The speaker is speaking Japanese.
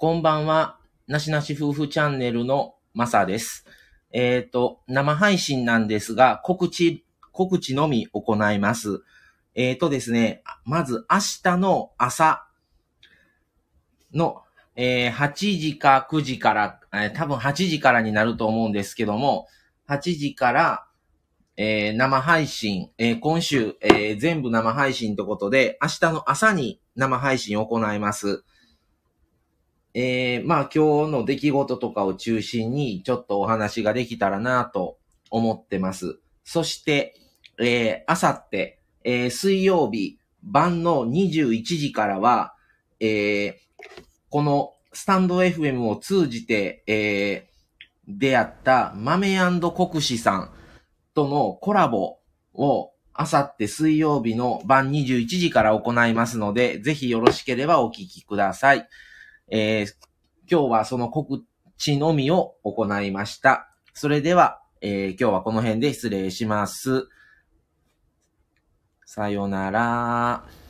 こんばんは。なしなし夫婦チャンネルのまさです。えっ、と、生配信なんですが、告知、告知のみ行います。えっ、とですね、まず明日の朝の、えー8時か9時から、えー多分8時からになると思うんですけども、8時から、えー生配信、えー今週、えー全部生配信ということで、明日の朝に生配信を行います。えーまあ今日の出来事とかを中心にちょっとお話ができたらなと思ってます。そして、えー、あさって、えー水曜日晩の21時からは、えーこのスタンド FM を通じて、えー出会った豆国士さんとのコラボをあさって水曜日の晩21時から行いますので、ぜひよろしければお聞きください。えー今日はその告知のみを行いました。それでは、えー今日はこの辺で失礼します。さよなら。